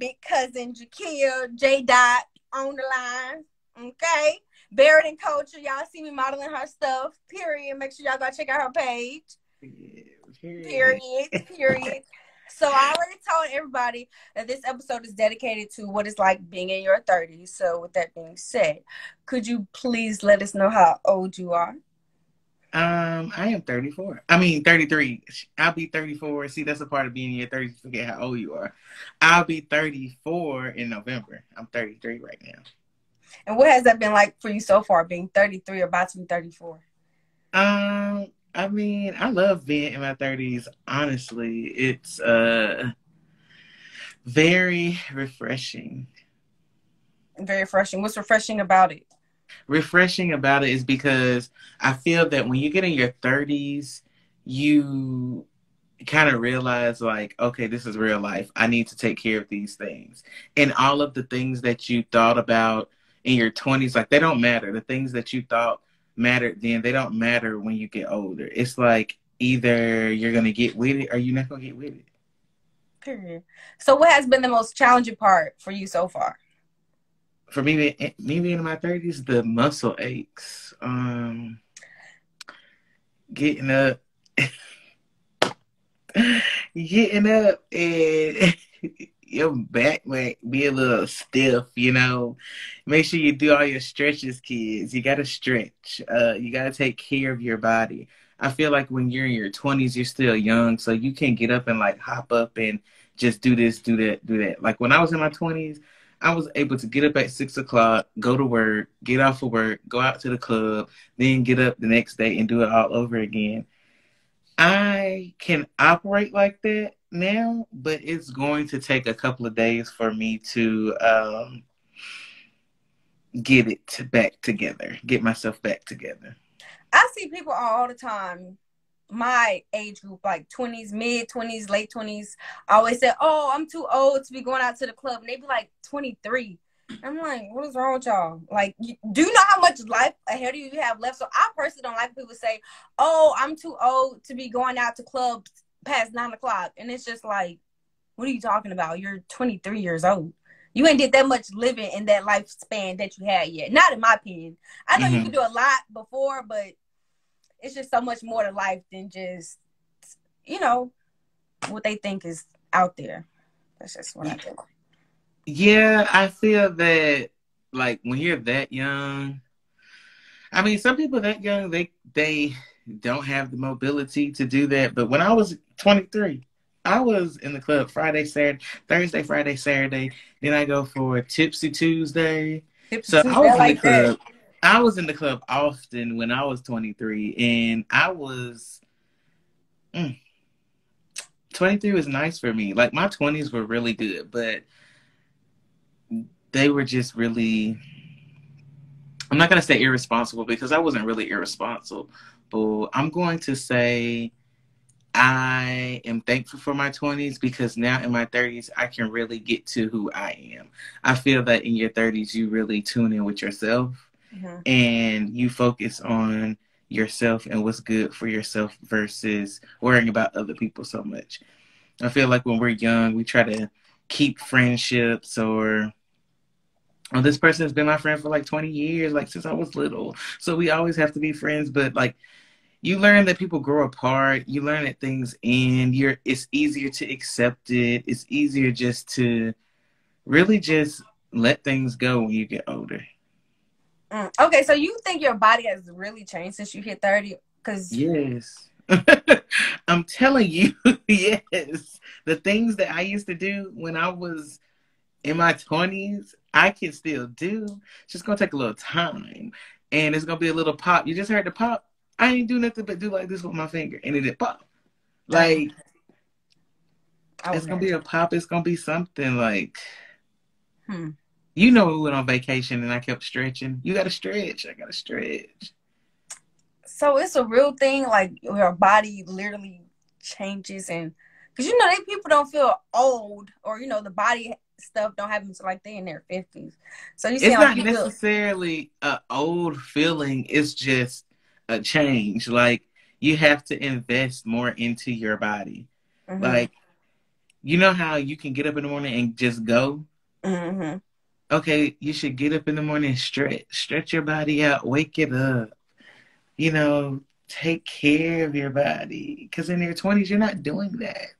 big cousin Jakia J Dot on the line. Okay. Barrett and Culture. Y'all see me modeling her stuff. Period. Make sure y'all go check out her page. Period. Period. Period. So I already told everybody that this episode is dedicated to what it's like being in your 30s. So with that being said, could you please let us know how old you are? Um, I am 34. I mean 33. I'll be 34. See, that's a part of being in your 30s. Forget how old you are. I'll be 34 in November. I'm 33 right now. And what has that been like for you so far, being 33 or about to be 34? Um, I mean, I love being in my 30s. Honestly, it's uh very refreshing. Very refreshing. What's refreshing about it? Refreshing about it is because I feel that when you get in your 30s, you kind of realize like okay this is real life. I need to take care of these things. And all of the things that you thought about in your 20s like they don't matter. The things that you thought mattered then they don't matter when you get older. It's like either you're gonna get with it or you're not gonna get with it. Period. So what has been the most challenging part for you so far for me me being in my 30s the muscle aches um getting up getting up and your back might be a little stiff, you know. Make sure you do all your stretches, kids. You gotta stretch. Uh, you gotta take care of your body. I feel like when you're in your twenties, you're still young, so you can't get up and like hop up and just do this, do that, do that. Like when I was in my twenties, I was able to get up at six o'clock, go to work, get off of work, go out to the club, then get up the next day and do it all over again. I can operate like that now, but it's going to take a couple of days for me to um, get it back together, get myself back together. I see people all the time, my age group, like 20s, mid 20s, late 20s, I always say, Oh, I'm too old to be going out to the club. And they be like 23. I'm like, what is wrong with y'all? Like, you, do you know how much life ahead of you you have left? So I personally don't like people say, "Oh, I'm too old to be going out to clubs past nine o'clock, and it's just like, what are you talking about? You're 23 years old. You ain't did that much living in that lifespan that you had yet. Not in my opinion. I know mm-hmm. you can do a lot before, but it's just so much more to life than just, you know, what they think is out there. That's just what I think. Yeah, I feel that like when you're that young, I mean, some people that young they they don't have the mobility to do that. But when I was 23, I was in the club Friday, Saturday, Thursday, Friday, Saturday. Then I go for Tipsy Tuesday. Tipsy so Tuesday, I was in the club. That. I was in the club often when I was 23, and I was. Mm, 23 was nice for me. Like my 20s were really good, but they were just really I'm not gonna say irresponsible because I wasn't really irresponsible, But I'm going to say I am thankful for my 20s because now in my 30s, I can really get to who I am. I feel that in your 30s, you really tune in with yourself mm-hmm. and you focus on yourself and what's good for yourself versus worrying about other people so much. I feel like when we're young, we try to keep friendships or oh, this person has been my friend for like 20 years, like since I was little. So we always have to be friends. But like you learn that people grow apart you learn that things end you're it's easier to accept it it's easier just to really just let things go when you get older mm. okay so you think your body has really changed since you hit 30 because yes i'm telling you yes the things that i used to do when i was in my 20s i can still do it's just gonna take a little time and it's gonna be a little pop you just heard the pop I ain't do nothing but do like this with my finger, and it did pop. Like it's gonna be a pop. It's gonna be something like. Hmm. You know, we went on vacation and I kept stretching. You got to stretch. I got to stretch. So it's a real thing. Like your body literally changes, and because you know, they people don't feel old, or you know, the body stuff don't happen until like they in their fifties. So you see, it's not necessarily an old feeling. It's just a change. Like you have to invest more into your body. Mm-hmm. Like you know how you can get up in the morning and just go? Mm-hmm. Okay, you should get up in the morning, stretch, stretch your body out, wake it up. You know, take care of your body. Because in your 20s, you're not doing that.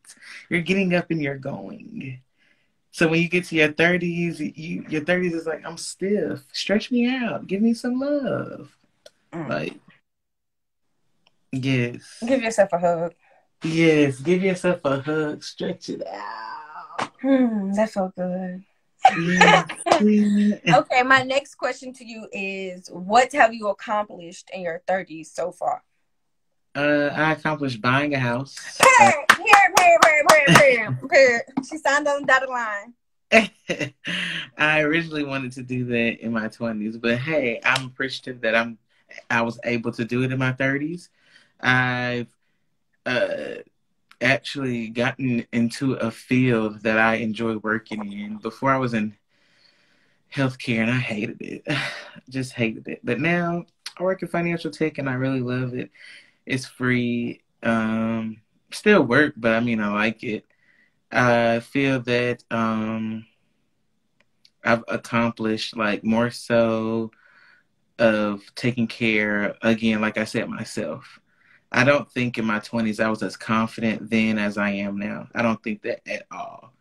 You're getting up and you're going. So when you get to your 30s, you, your 30s is like, I'm stiff. Stretch me out. Give me some love. Mm. Like, yes. Give yourself a hug. Yes, give yourself a hug, stretch it out. Hmm, that felt good. Okay, my next question to you is what have you accomplished in your 30s so far? Uh, I accomplished buying a house. She signed on the dotted line. I originally wanted to do that in my twenties, but hey, I'm appreciative that I'm I was able to do it in my thirties. I've uh, actually gotten into a field that I enjoy working in. Before I was in healthcare and I hated it. Just hated it. But now I work in financial tech and I really love it. It's free. Um still work, but I mean I like it. I feel that um I've accomplished like more so of taking care again, like I said myself. I don't think in my 20s I was as confident then as I am now. I don't think that at all.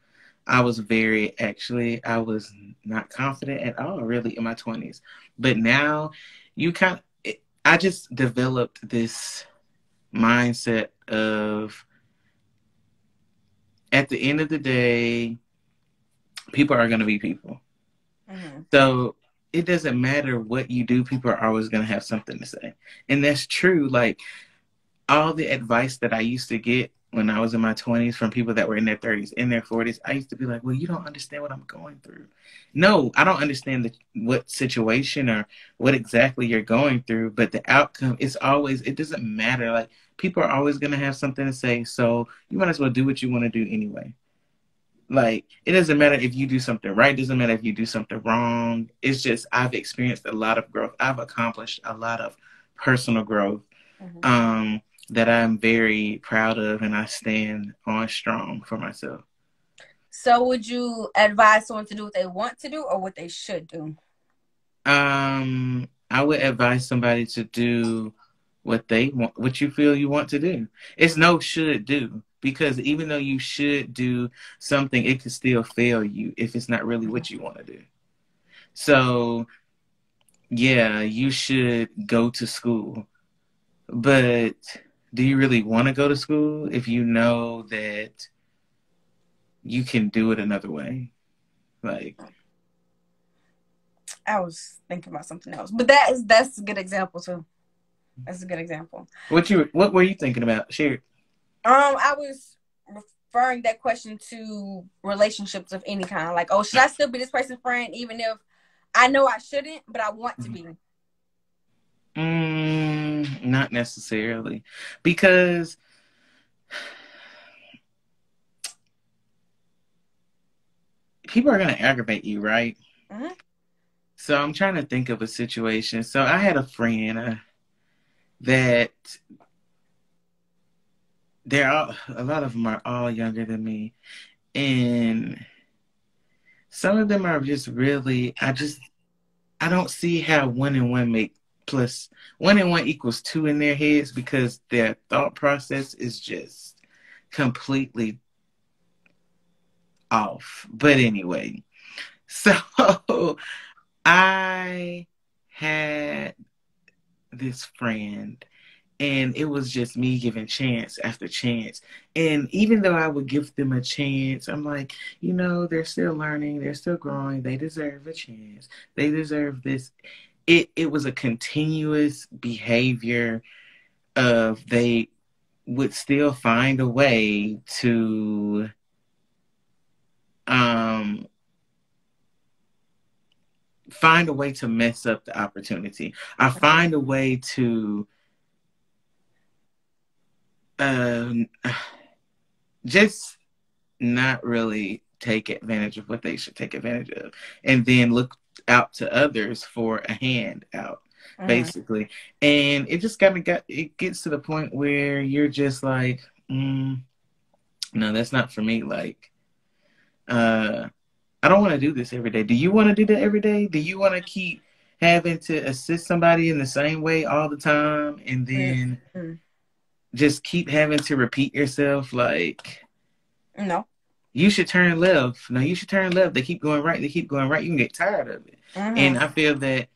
I was very, actually, I was not confident at all, really, in my 20s. But now, you kind of, I just developed this mindset of, at the end of the day, people are going to be people. Mhm. So it doesn't matter what you do, people are always going to have something to say. And that's true. Like all the advice that I used to get when I was in my 20s from people that were in their 30s, in their 40s, I used to be like, well, you don't understand what I'm going through. No, I don't understand the, what situation or what exactly you're going through, but the outcome is always, it doesn't matter. Like people are always going to have something to say. So you might as well do what you want to do anyway. Like it doesn't matter if you do something right, doesn't matter if you do something wrong. It's just I've experienced a lot of growth. I've accomplished a lot of personal growth Mhm. um, that I'm very proud of, and I stand on strong for myself. So, would you advise someone to do what they want to do or what they should do? Um, I would advise somebody to do what they want, what you feel you want to do. It's no should do because even though you should do something, it could still fail you if it's not really what you want to do. So, yeah, you should go to school, but do you really want to go to school if you know that you can do it another way? Like, I was thinking about something else, but that is that's a good example too. That's a good example. what you what were you thinking about? Share. Um, I was referring that question to relationships of any kind. Like, oh, should I still be this person's friend even if I know I shouldn't, but I want to be? Mm, not necessarily, because people are gonna aggravate you, right? Mhm. So I'm trying to think of a situation. So I had a friend uh, that they're all, a lot of them are all younger than me, and some of them are just really. I just I don't see how one and one make plus one and one equals two in their heads because their thought process is just completely off. But anyway, so I had this friend and it was just me giving chance after chance. And even though I would give them a chance, I'm like, you know, they're still learning, they're still growing, they deserve a chance. They deserve this. It it was a continuous behavior of they would still find a way to um find a way to mess up the opportunity. I find a way to um just not really take advantage of what they should take advantage of and then look out to others for a hand out Mhm. basically and it just kind of got it gets to the point where you're just like mm, no that's not for me like uh, I don't want to do this every day. Do you want to do that every day? Do you want to keep having to assist somebody in the same way all the time and then mm-hmm. just keep having to repeat yourself like no you should turn left no you should turn left they keep going right they keep going right you can get tired of it mm-hmm. and i feel that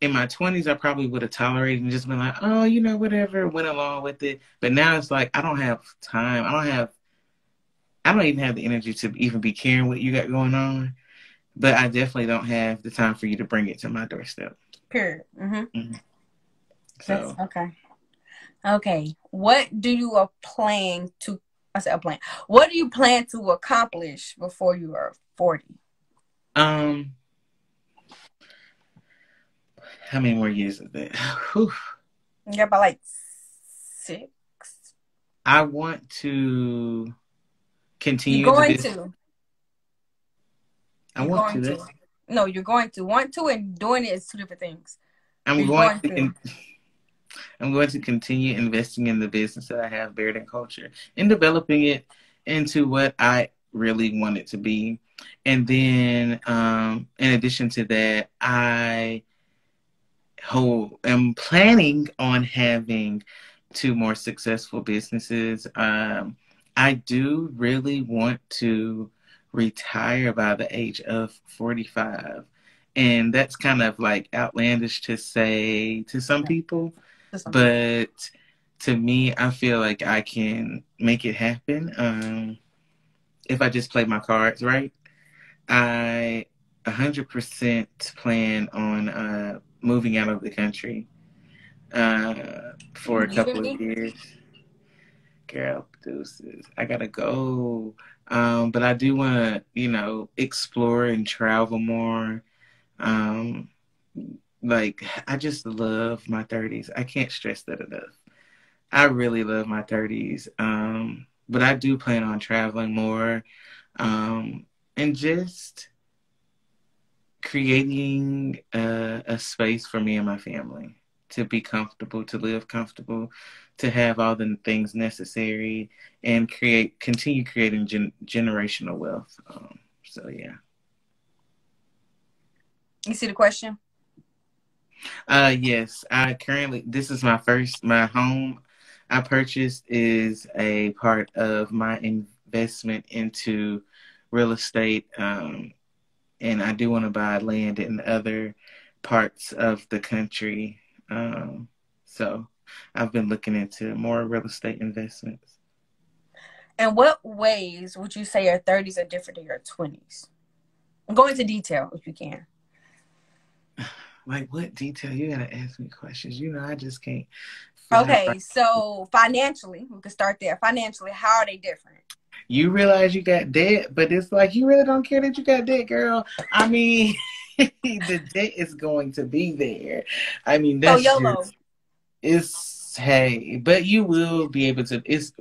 in my 20s i probably would have tolerated and just been like oh you know whatever went along with it but now it's like i don't have time i don't have i don't even have the energy to even be caring what you got going on but I definitely don't have the time for you to bring it to my doorstep. Period. Mm-hmm. Mm-hmm. So That's, okay. Okay. What do you plan to? I said a plan. What do you plan to accomplish before you are forty? Um. How many more years is that? Whew. Yeah, about like six. I want to continue. You're going to. I want to. to. No, you're going to want to, and doing it is two different things. I'm you're going, going to. I'm going to continue investing in the business that I have, Baird and Culture, and developing it into what I really want it to be. And then, um, in addition to that, I am planning on having two more successful businesses. Um, I do really want to retire by the age of 45. And that's kind of like outlandish to say to some people, but to me, I feel like I can make it happen um, if I just play my cards right. I 100% plan on uh, moving out of the country uh, for a couple of years. Girl, deuces. I gotta go. Um, but I do want to, you know, explore and travel more. Like, I just love my 30s. I can't stress that enough. I really love my 30s. Um, but I do plan on traveling more um, and just creating a, a space for me and my family to be comfortable, to live comfortable, to have all the things necessary, and create, continue creating gen- generational wealth. Um, so yeah. You see the question? Uh, yes. I currently this is my first my home I purchased is a part of my investment into real estate. Um, and I do want to buy land in other parts of the country um, so I've been looking into more real estate investments. And what ways would you say your 30s are different than your 20s? Go into detail if you can. Like what detail? You gotta ask me questions. You know, I just can't. Okay, so financially, we could start there. Financially, how are they different? You realize you got debt, but it's like you really don't care that you got debt, girl. I mean. the debt is going to be there. I mean, that's oh, YOLO. Just, it's hey, but you will be able to. It's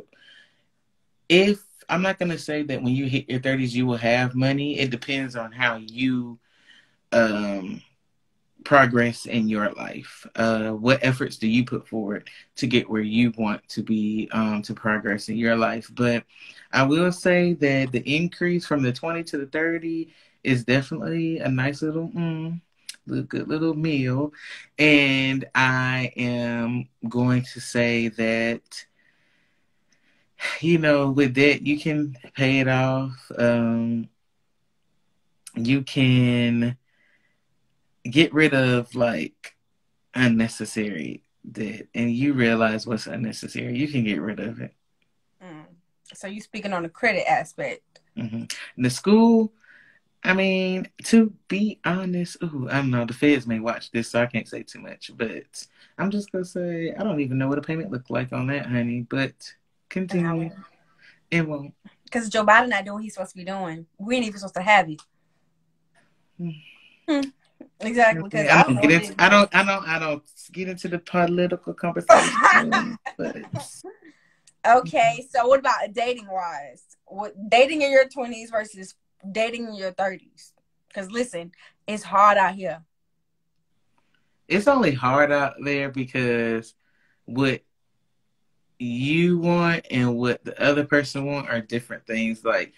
if I'm not gonna say that when you hit your 30s you will have money. It depends on how you um progress in your life. Uh, what efforts do you put forward to get where you want to be um, to progress in your life? But I will say that the increase from the 20 to the 30 is definitely a nice little, mm, little good little meal. And I am going to say that, you know, with that, you can pay it off. Um, you can get rid of like unnecessary debt and you realize what's unnecessary you can get rid of it mm. so you speaking on the credit aspect mm-hmm. the school I mean, to be honest, ooh, I don't know. The feds may watch this, so I can't say too much. But I'm just gonna say I don't even know what a payment looked like on that, honey. But continue. It won't. Because Joe Biden not doing what he's supposed to be doing. We ain't even supposed to have it. Hmm. hmm. Exactly. Because I, don't, get into, I don't. I don't. I don't get into the political conversation. okay, so what about dating wise? What dating in your twenties versus dating in your 30s. Because listen, it's hard out here. It's only hard out there because what you want and what the other person want are different things. Like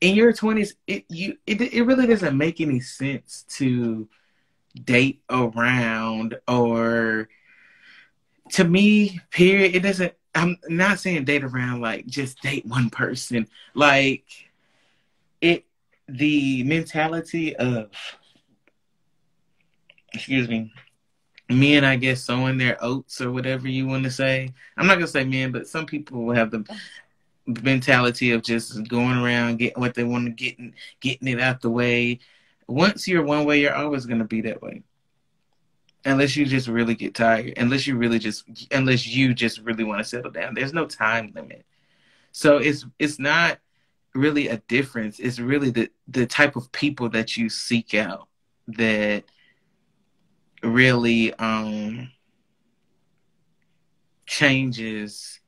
in your twenties, it you it it really doesn't make any sense to date around or to me, period. It doesn't. I'm not saying date around like just date one person. Like it, the mentality of excuse me, men, I guess, sowing their oats or whatever you want to say. I'm not gonna say men, but some people will have the mentality of just going around getting what they want to get and getting it out the way. Once you're one way, you're always gonna be that way. Unless you just really get tired, unless you really just, unless you just really want to settle down. There's no time limit, so it's it's not really a difference. It's really the the type of people that you seek out that really um changes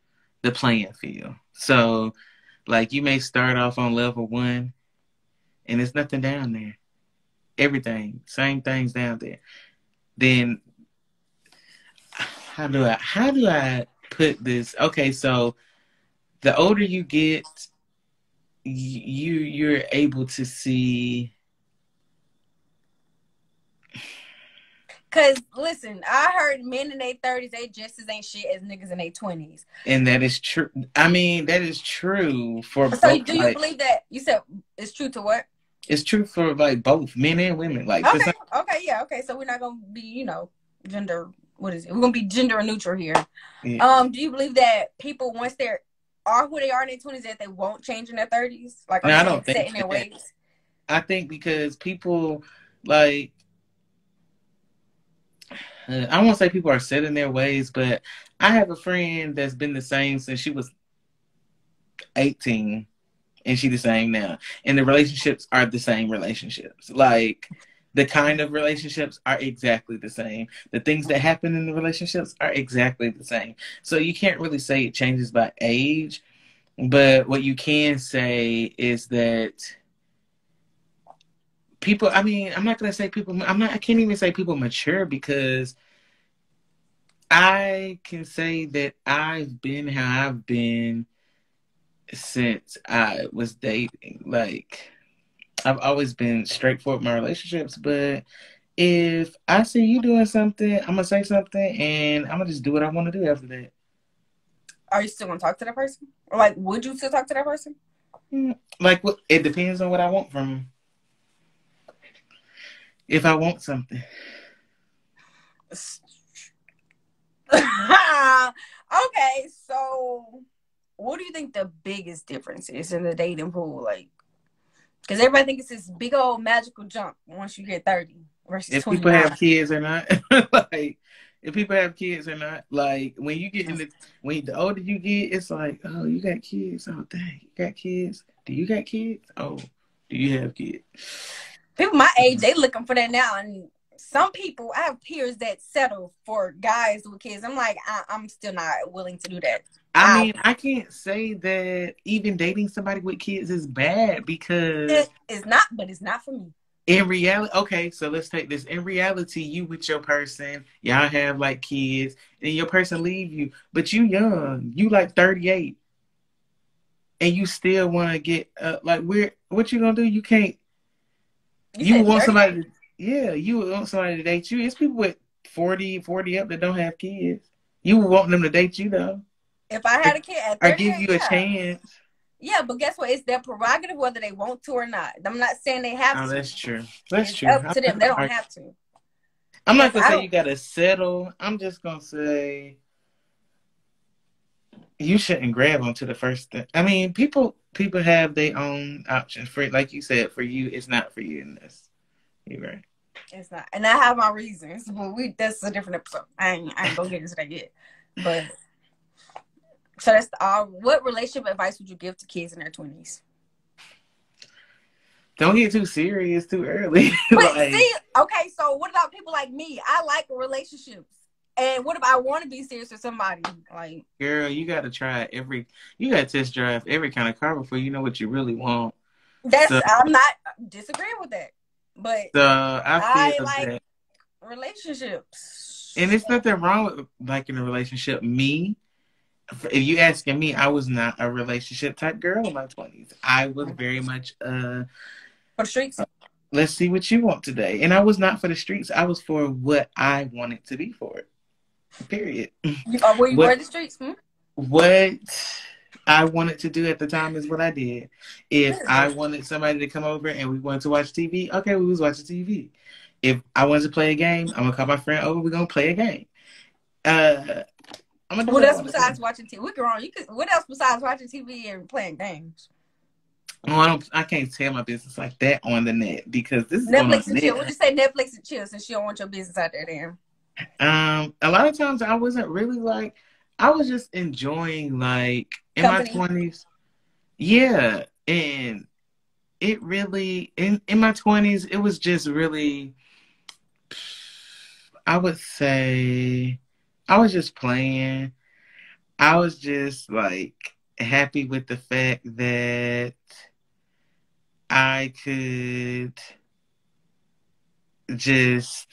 the playing field. So like you may start off on level one and there's nothing down there. Everything, same things down there. Then how do I how do I put this? Okay, so the older you get, you you're able to see Cause listen, I heard men in their thirties they just as ain't shit as niggas in their twenties. And that is true. I mean, that is true for. So both, do you like, believe that? You said it's true to what? It's true for like both men and women. Like okay, okay, yeah, okay. So we're not gonna be, you know, gender. What is it? We're gonna be gender neutral here. Yeah. Um, do you believe that people once they're are who they are in their twenties that they won't change in their thirties? Like, I don't think in their ways. I think because people like uh, I won't say people are set in their ways, but I have a friend that's been the same since she was 18 and she the same now. And the relationships are the same relationships. Like the kind of relationships are exactly the same. The things that happen in the relationships are exactly the same. So you can't really say it changes by age, but what you can say is that people i mean i'm not gonna say people i'm not i can't even say people mature because i can say that i've been how i've been since i was dating. Like i've always been straightforward in my relationships but if i see you doing something i'm gonna say something and i'm gonna just do what i want to do after that. Are you still gonna talk to that person? Or like would you still talk to that person? Mm, like it depends on what i want from if I want something. okay, so what do you think the biggest difference is in the dating pool? Like, because everybody thinks it's this big old magical jump once you get 30 versus If people have kids or not. like, if people have kids or not. Like, when you get in the, when the older you get, it's like, oh, you got kids. Oh, dang, you got kids. Do you got kids? Oh, do you have kids? People my age they looking for that now and some people i have peers that settle for guys with kids. I'm like I, am still not willing to do that. I, I mean i can't say that even dating somebody with kids is bad because it, it's not but it's not for me. in reality okay so let's take this. In reality you with your person y'all have like kids and your person leave you but you young you like 38 and you still want to get uh, like where what you gonna do? You can't you, you want 30? somebody to, yeah, you want somebody to date you. It's people with 40, 40 up that don't have kids. You want them to date you though. If I had a kid at 30, I give you yeah. a chance. Yeah, but guess what? It's their prerogative whether they want to or not. I'm not saying they have oh, to. that's true. That's it's true. Up to them. They don't have to. I'm not gonna say you gotta settle. I'm just gonna say you shouldn't grab onto the first thing. I mean, people people have their own options. For like you said, for you, it's not for you in this. You're right. It's not, and I have my reasons, but we that's a different episode. I ain't I ain't gonna get into that yet. But so that's uh, what relationship advice would you give to kids in their twenties? Don't get too serious too early. But like, see, okay, so what about people like me? I like relationships. And what if I want to be serious with somebody? Like, girl, you got to try every, you got to test drive every kind of car before you know what you really want. That's so, I'm not disagreeing with that, but so I, I like that. relationships. And it's nothing wrong with liking a relationship. Me, if you asking me, I was not a relationship type girl in my twenties. I was very much uh for the streets. Uh, let's see what you want today. And I was not for the streets. I was for what I wanted to be for it. Period. You, uh, were you what, the streets? Hmm? What I wanted to do at the time is what I did. If I wanted somebody to come over and we wanted to watch TV, okay, we was watching TV. If I wanted to play a game, I'm gonna call my friend over. We're gonna play a game. Uh, I'm gonna what else besides watching TV? We can wrong. You could. What else besides watching TV and playing games? Oh, I don't. I can't tell my business like that on the net because this is Netflix and chill. Would you say Netflix and chill since you don't want your business out there? Then. Um, a lot of times I wasn't really like. I was just enjoying like in Company. my twenties. Yeah, and it really in in my twenties it was just really. I would say, I was just playing. I was just like happy with the fact that I could just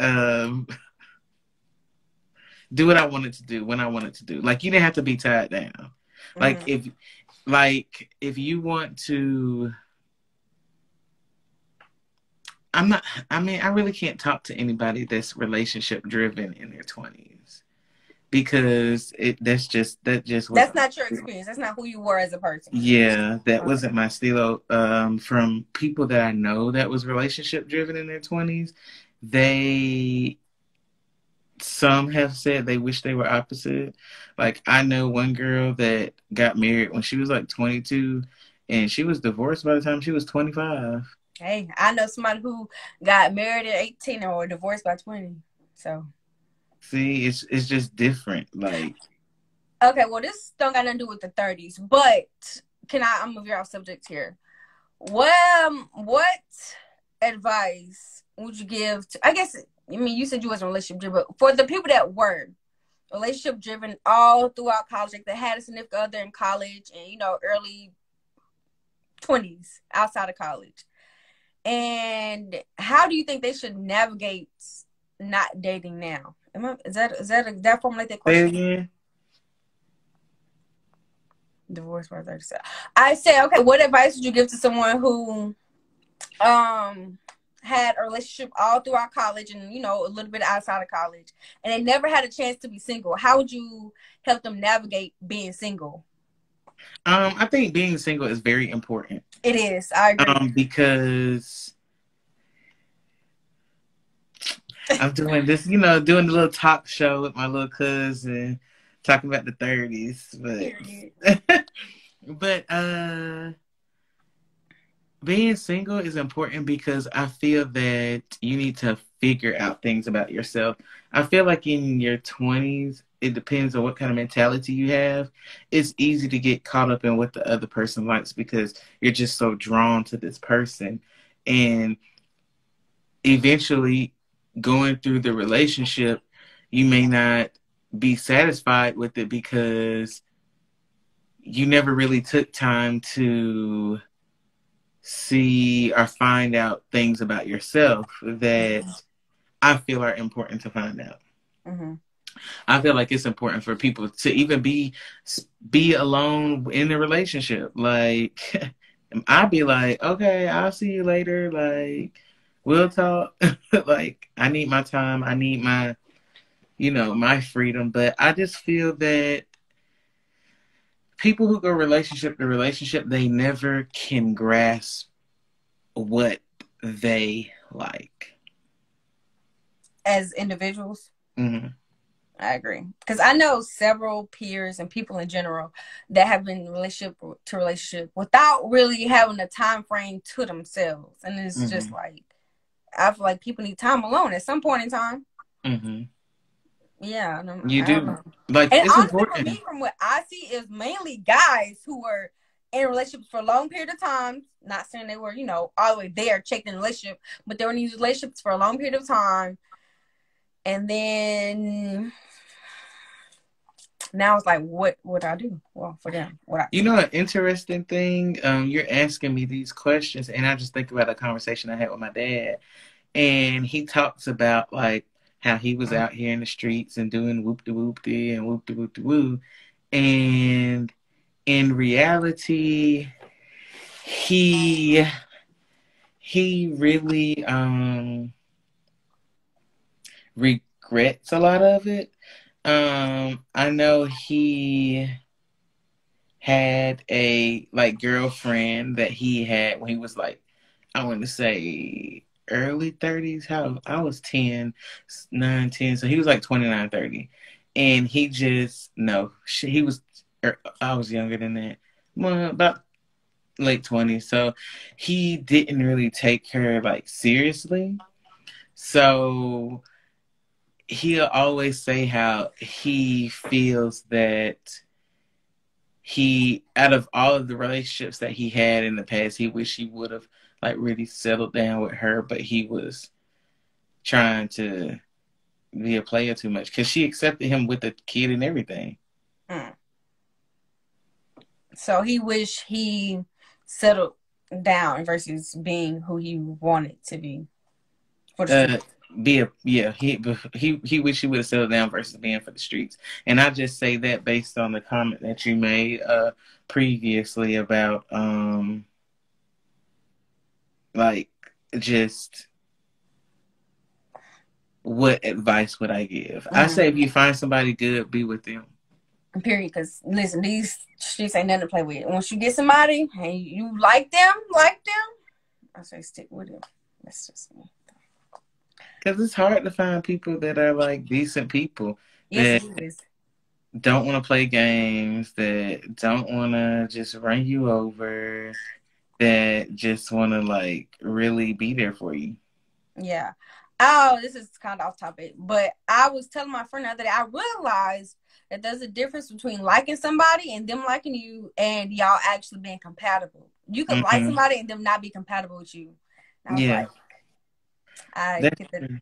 um do what I wanted to do when I wanted to do. Like you didn't have to be tied down. Mm-hmm. Like if like if you want to I'm not I mean I really can't talk to anybody that's relationship driven in their 20s because it that's just that just that's not your experience. That's not who you were as a person. Yeah, that wasn't my stilo. Um, from people that I know that was relationship driven in their twenties, they some have said they wish they were opposite. Like I know one girl that got married when she was like twenty two, and she was divorced by the time she was twenty five. Hey, I know somebody who got married at eighteen or divorced by twenty. So See, it's it's just different. Like Okay, well this don't got nothing to do with the thirties, but can I I'm gonna veer off subject here. What um, what advice would you give to I guess I mean you said you wasn't relationship driven, but for the people that were relationship driven all throughout college, like they had a significant other in college and you know, early twenties outside of college. And how do you think they should navigate not dating now? Am I, is that is that a, that formulate that question? again. Divorce by thirty seven. I say, okay. What advice would you give to someone who, um, had a relationship all throughout college and you know a little bit outside of college, and they never had a chance to be single? How would you help them navigate being single? Um, I think being single is very important. It is. I agree. Um, because I'm doing this, you know, doing a little talk show with my little cousin, talking about the 30s. But, but uh, being single is important because I feel that you need to figure out things about yourself. I feel like in your 20s, it depends on what kind of mentality you have. It's easy to get caught up in what the other person likes because you're just so drawn to this person. And eventually going through the relationship, you may not be satisfied with it because you never really took time to see or find out things about yourself that mm-hmm. I feel are important to find out. Mm-hmm. I feel like it's important for people to even be be alone in a relationship. Like I'd be like, okay, I'll see you later. Like we'll talk. like I need my time. I need my, you know, my freedom. But I just feel that people who go relationship to relationship, they never can grasp what they like as individuals. Mm-hmm. I agree because I know several peers and people in general that have been relationship to relationship without really having a time frame to themselves, and it's mm-hmm. just like I feel like people need time alone at some point in time. Mm-hmm. Yeah, you do. Like and it's important. For me, from what I see, is mainly guys who were in relationships for a long period of time. Not saying they were, you know, all the way there, checked in relationship, but they were in these relationships for a long period of time, and then now it's like, what would I do? Well, for them, what I you know, an interesting thing. Um, you're asking me these questions, and I just think about a conversation I had with my dad, and he talks about like how he was out here in the streets and doing whoop de whoop de and whoop de whoop de woo. And in reality, he he really um regrets a lot of it. Um I know he had a like girlfriend that he had when he was like I want to say early 30s. How I was 10, 9, 10. So he was like 29, 30. And he just, no, he was, er, I was younger than that. Well, about late 20s. So he didn't really take her like seriously. So he'll always say how he feels that he out of all of the relationships that he had in the past he wish he would have like really settled down with her, but he was trying to be a player too much because she accepted him with the kid and everything. Mm. So he wished he settled down versus being who he wanted to be. For the uh, be a yeah he he he wish he would have settled down versus being for the streets. And I just say that based on the comment that you made uh previously about um like just what advice would I give? Mm-hmm. I say if you find somebody good, be with them. Period. Because listen, these streets ain't nothing to play with. Once you get somebody and you like them, like them, I say stick with them. That's just me. Because it's hard to find people that are like decent people. Yes, is. Don't want to play games. That don't want to just run you over that just want to like really be there for you. Yeah. Oh, this is kind of off topic, but I was telling my friend the other day, I realized that there's a difference between liking somebody and them liking you and y'all actually being compatible. You can mm-hmm. like somebody and them not be compatible with you. yeah. Like, I hit, the,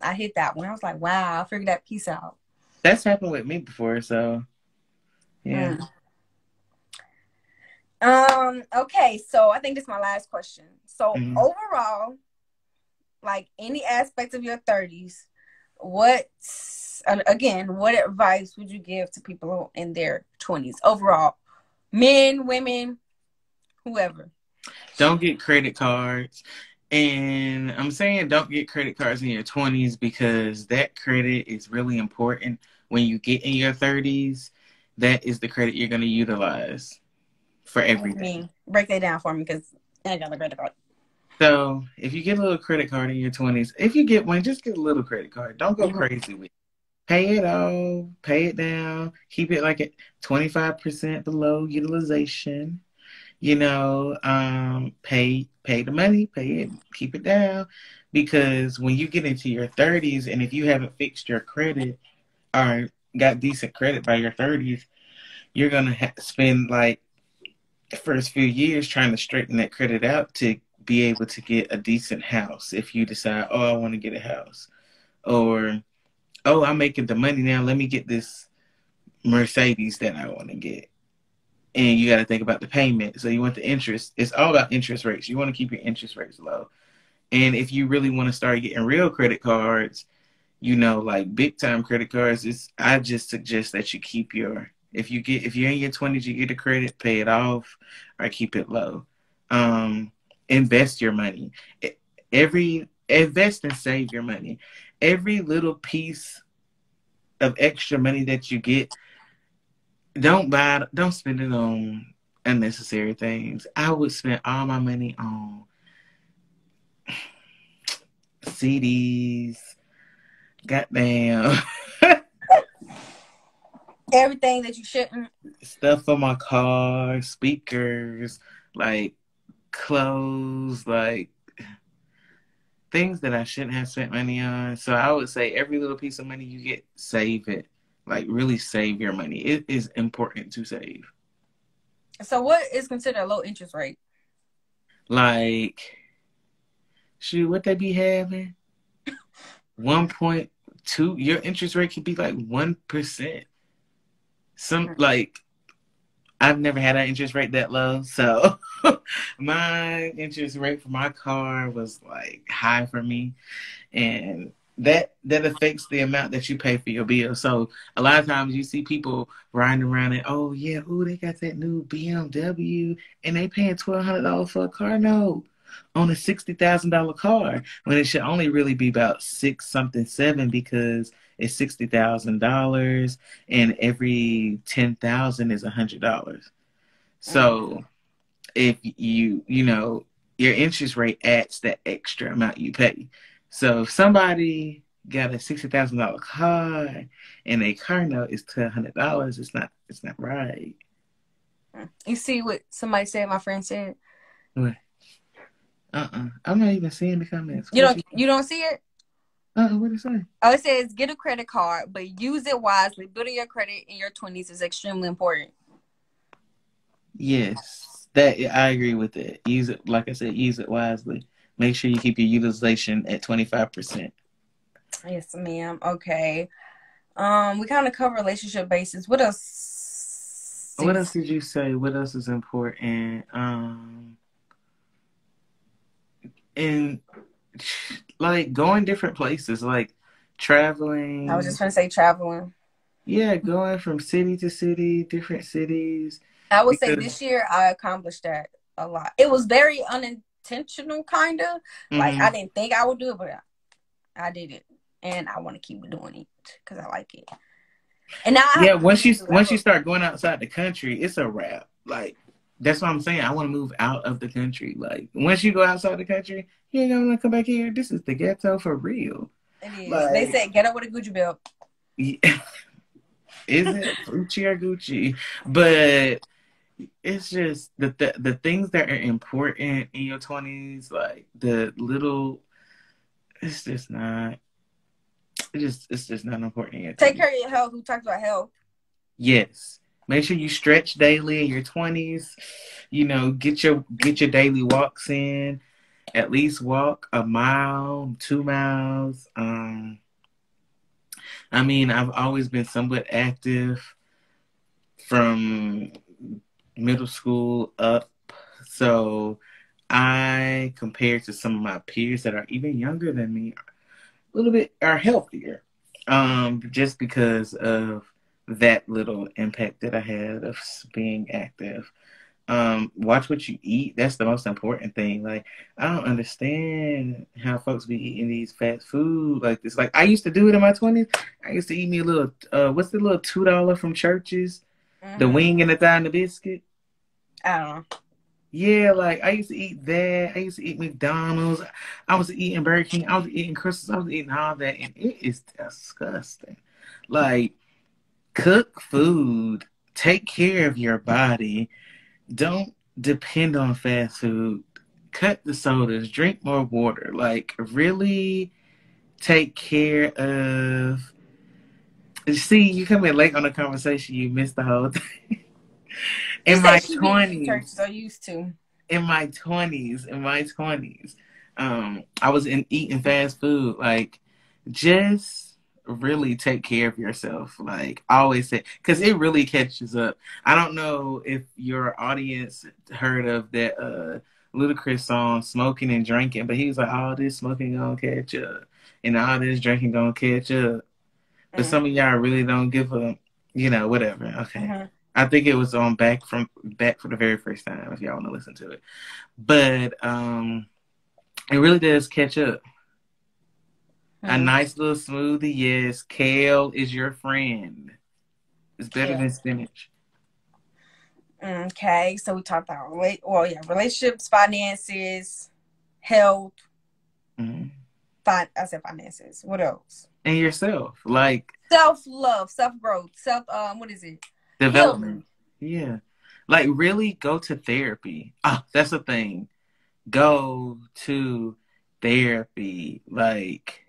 I hit that one. I was like, wow, I figured that piece out. That's happened with me before, so yeah. Mm. Um, okay, so I think this is my last question. So mm-hmm. overall, like any aspect of your thirties, what again, what advice would you give to people in their twenties overall? Men, women, whoever. Don't get credit cards. And I'm saying don't get credit cards in your 20s because that credit is really important when you get in your 30s. That is the credit you're going to utilize for everything. Break that down for me because I got a credit card. So if you get a little credit card in your twenties, if you get one, just get a little credit card. Don't go mm-hmm. crazy with it. Pay it off, pay it down, keep it like at twenty five percent below utilization. You know, um, pay pay the money, pay it, keep it down. Because when you get into your thirties and if you haven't fixed your credit or got decent credit by your thirties, you're gonna ha- spend like first few years trying to straighten that credit out to be able to get a decent house if you decide, oh, I want to get a house. Or, oh, I'm making the money now. Let me get this Mercedes that I want to get. And you got to think about the payment. So you want the interest. It's all about interest rates. You want to keep your interest rates low. And if you really want to start getting real credit cards, you know, like big time credit cards, it's I just suggest that you keep your if you get if you're in your twenties, you get a credit, pay it off, or keep it low. Um, invest your money. Every invest and save your money. Every little piece of extra money that you get, don't buy, don't spend it on unnecessary things. I would spend all my money on CDs. Goddamn. everything that you shouldn't. Stuff for my car, speakers, like clothes, like things that I shouldn't have spent money on. So I would say every little piece of money you get, save it. Like really save your money. It is important to save. So what is considered a low interest rate? Like shoot, what they be having? One point two your interest rate could be like one percent some mm-hmm. like I've never had an interest rate that low, so my interest rate for my car was like high for me, and that that affects the amount that you pay for your bill. So a lot of times you see people riding around and oh yeah, oh they got that new BMW and they paying twelve hundred dollars for a car? Note on a sixty thousand dollar car when it should only really be about six something seven because it's sixty thousand dollars and every ten thousand is a hundred dollars. So if you you know your interest rate adds that extra amount you pay. So if somebody got a sixty thousand dollar car and a car note is two hundred dollars, it's not it's not right. You see what somebody said? My friend said. What? Uh uh-uh. uh. i am not even seeing the comments. You don't you don't see it? Uh uh-uh, what it say? Oh, it says get a credit card, but use it wisely. Building your credit in your twenties is extremely important. Yes, that I agree with it. Use it, like I said, use it wisely make sure you keep your utilization at 25%. Yes, ma'am. Okay. Um, we kind of cover relationship basis. What else? What else did you say? What else is important? Um, and like going different places, like traveling. I was just gonna say traveling. Yeah, going from city to city, different cities. I would because... say this year I accomplished that a lot. It was very unintentional, kind of. Mm-hmm. Like I mm-hmm. didn't think I would do it, but I, I did it, and I want to keep doing it because I like it. And now, yeah, once you once you start going outside the country, it's a wrap. Like that's what I'm saying. I want to move out of the country. Like once you go outside the country, you ain't gonna come back here. This is the ghetto for real. It is. Like, they said get up with a Gucci belt. Yeah. is it Gucci or Gucci? But it's just the, the the things that are important in your twenties, like the little. It's just not. It just it's just not important yet. Take care of your health. Who talks about health? Yes. Make sure you stretch daily in your twenties. You know, get your get your daily walks in. At least walk a mile, two miles. Um, I mean, I've always been somewhat active from middle school up. So I, compared to some of my peers that are even younger than me, a little bit are healthier. Um, just because of that little impact that I had of being active. Um, watch what you eat. That's the most important thing. Like, I don't understand how folks be eating these fast food like this. Like, I used to do it in my twenties. I used to eat me a little. Uh, what's the little two dollar from Church's? Mm-hmm. The wing and the thigh and the biscuit. I don't know. Yeah, like I used to eat that. I used to eat McDonald's. I was eating Burger King. I was eating Krystal's. I was eating all that, and it is disgusting. Like, cook food. Take care of your body. Don't depend on fast food. Cut the sodas. Drink more water. Like, really take care of. See, you come in late on the conversation. You missed the whole thing in my twenties. are used to. In my twenties, in my twenties, um, I was in eating fast food. Like, just really take care of yourself. Like, I always say, because it really catches up. I don't know if your audience heard of that uh Ludacris song "Smoking and Drinking," but he was like, "All this smoking gonna catch up, and all this drinking gonna catch up." But mm-hmm. some of y'all really don't give a, you know, whatever. Okay. Mm-hmm. I think it was on back from back for the very first time if y'all want to listen to it. But um it really does catch up. Mm-hmm. A nice little smoothie, yes. Kale is your friend. It's better yeah. than spinach. Okay, so we talked about well, yeah, relationships, finances, health. Mm-hmm. Fin- I said finances. What else? And yourself, like self love, self growth, self um, what is it? development. Yeah. Like really go to therapy. Ah, that's the thing. Go to therapy. Like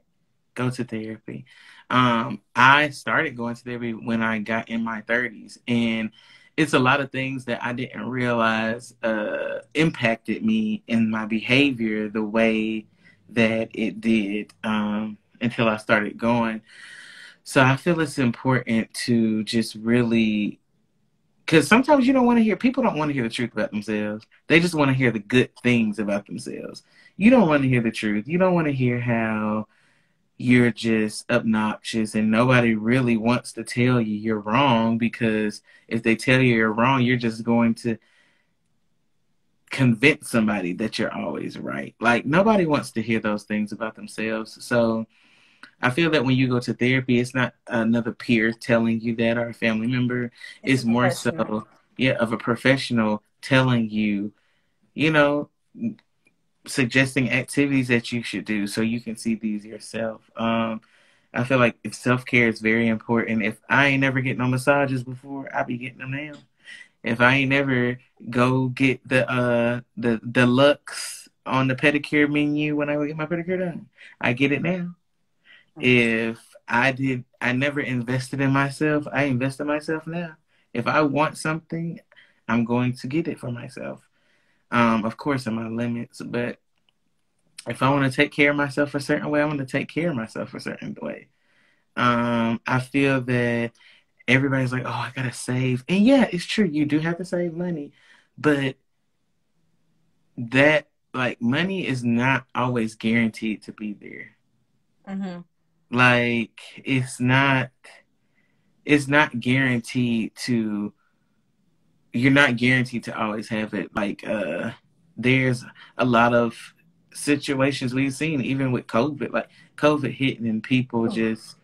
go to therapy. Um, I started going to therapy when I got in my 30s and it's a lot of things that I didn't realize uh, impacted me in my behavior the way that it did um, until I started going. So I feel it's important to just really, because sometimes you don't want to hear, people don't want to hear the truth about themselves. They just want to hear the good things about themselves. You don't want to hear the truth. You don't want to hear how you're just obnoxious and nobody really wants to tell you you're wrong because if they tell you you're wrong, you're just going to convince somebody that you're always right. Like nobody wants to hear those things about themselves. So I feel that when you go to therapy, it's not another peer telling you that or a family member. It's, it's more so yeah, of a professional telling you, you know, suggesting activities that you should do so you can see these yourself. Um, I feel like if self care is very important. If I ain't never getting no massages before, I be getting them now. If I ain't never go get the uh the deluxe on the pedicure menu when I go get my pedicure done, I get it now. Mm-hmm. If I did, I never invested in myself. I invest in myself now. If I want something, I'm going to get it for myself. Um, of course, in my limits, but if I want to take care of myself a certain way, I want to take care of myself a certain way. Um, I feel that everybody's like, oh, I gotta save, and yeah, it's true. You do have to save money, but that like money is not always guaranteed to be there. Mm-hmm. Like it's not, it's not guaranteed to you're not guaranteed to always have it. Like uh, there's a lot of situations we've seen, even with COVID, like COVID hitting and people oh. just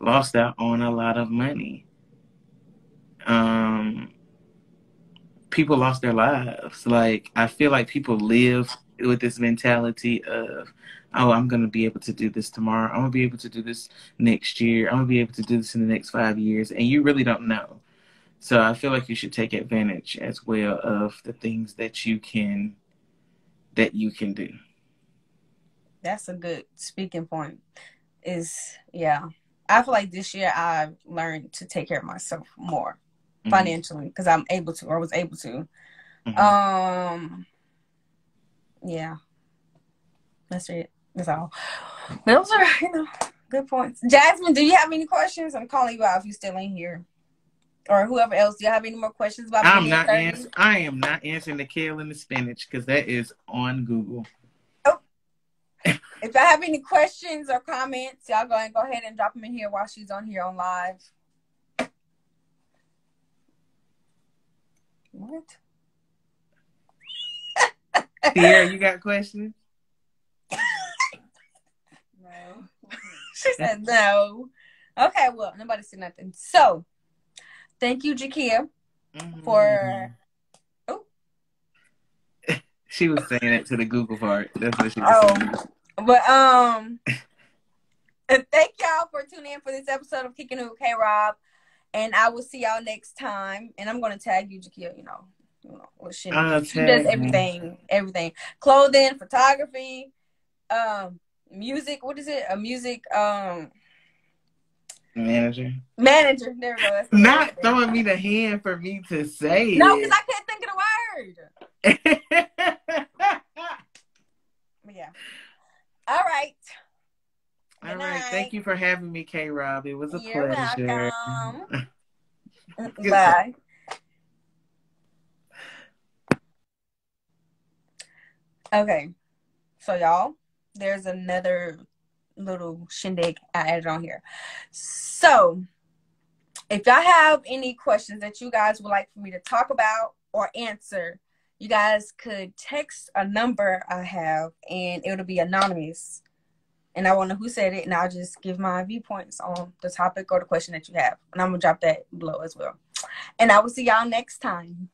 lost out on a lot of money. Um, people lost their lives. Like I feel like people live with this mentality of, oh, I'm gonna be able to do this tomorrow. I'm gonna be able to do this next year. I'm gonna be able to do this in the next five years, and you really don't know. So I feel like you should take advantage as well of the things that you can that you can do. That's a good speaking point. Is yeah. I feel like this year I've learned to take care of myself more mm-hmm. financially because I'm able to or was able to. Mm-hmm. Um yeah. That's it. That's all. Those are, you know, good points. Jasmine, do you have any questions? I'm calling you out if you're still in here or whoever else. Do you have any more questions about? I'm not answering. I am not answering the kale and the spinach because that is on Google. Oh. if I have any questions or comments, y'all go and go ahead and drop them in here while she's on here on live. What? Sierra, you got questions? no. she said no. Okay, well, nobody said nothing. So, Thank you, Jakia, mm-hmm. for. Oh. she was saying it to the Google part. That's what she was oh, saying. But um, thank y'all for tuning in for this episode of Kicking It with K Rob, and I will see y'all next time. And I'm gonna tag you, Jakia. You know, you know, well, she, she does everything, everything, clothing, photography, um, music. What is it? A music um Manager. Manager. We go. Not throwing me the hand for me to say. No, because I can't think of the word. yeah. All right. Good All right. Night. Thank you for having me, K Rob. It was a You're pleasure. Mm, bye. Okay. So y'all, there's another little shindig I added on here. So, if y'all have any questions that you guys would like for me to talk about or answer, you guys could text a number I have and it'll be anonymous. And I want to know who said it, and I'll just give my viewpoints on the topic or the question that you have. And I'm to drop that below as well. And I will see y'all next time.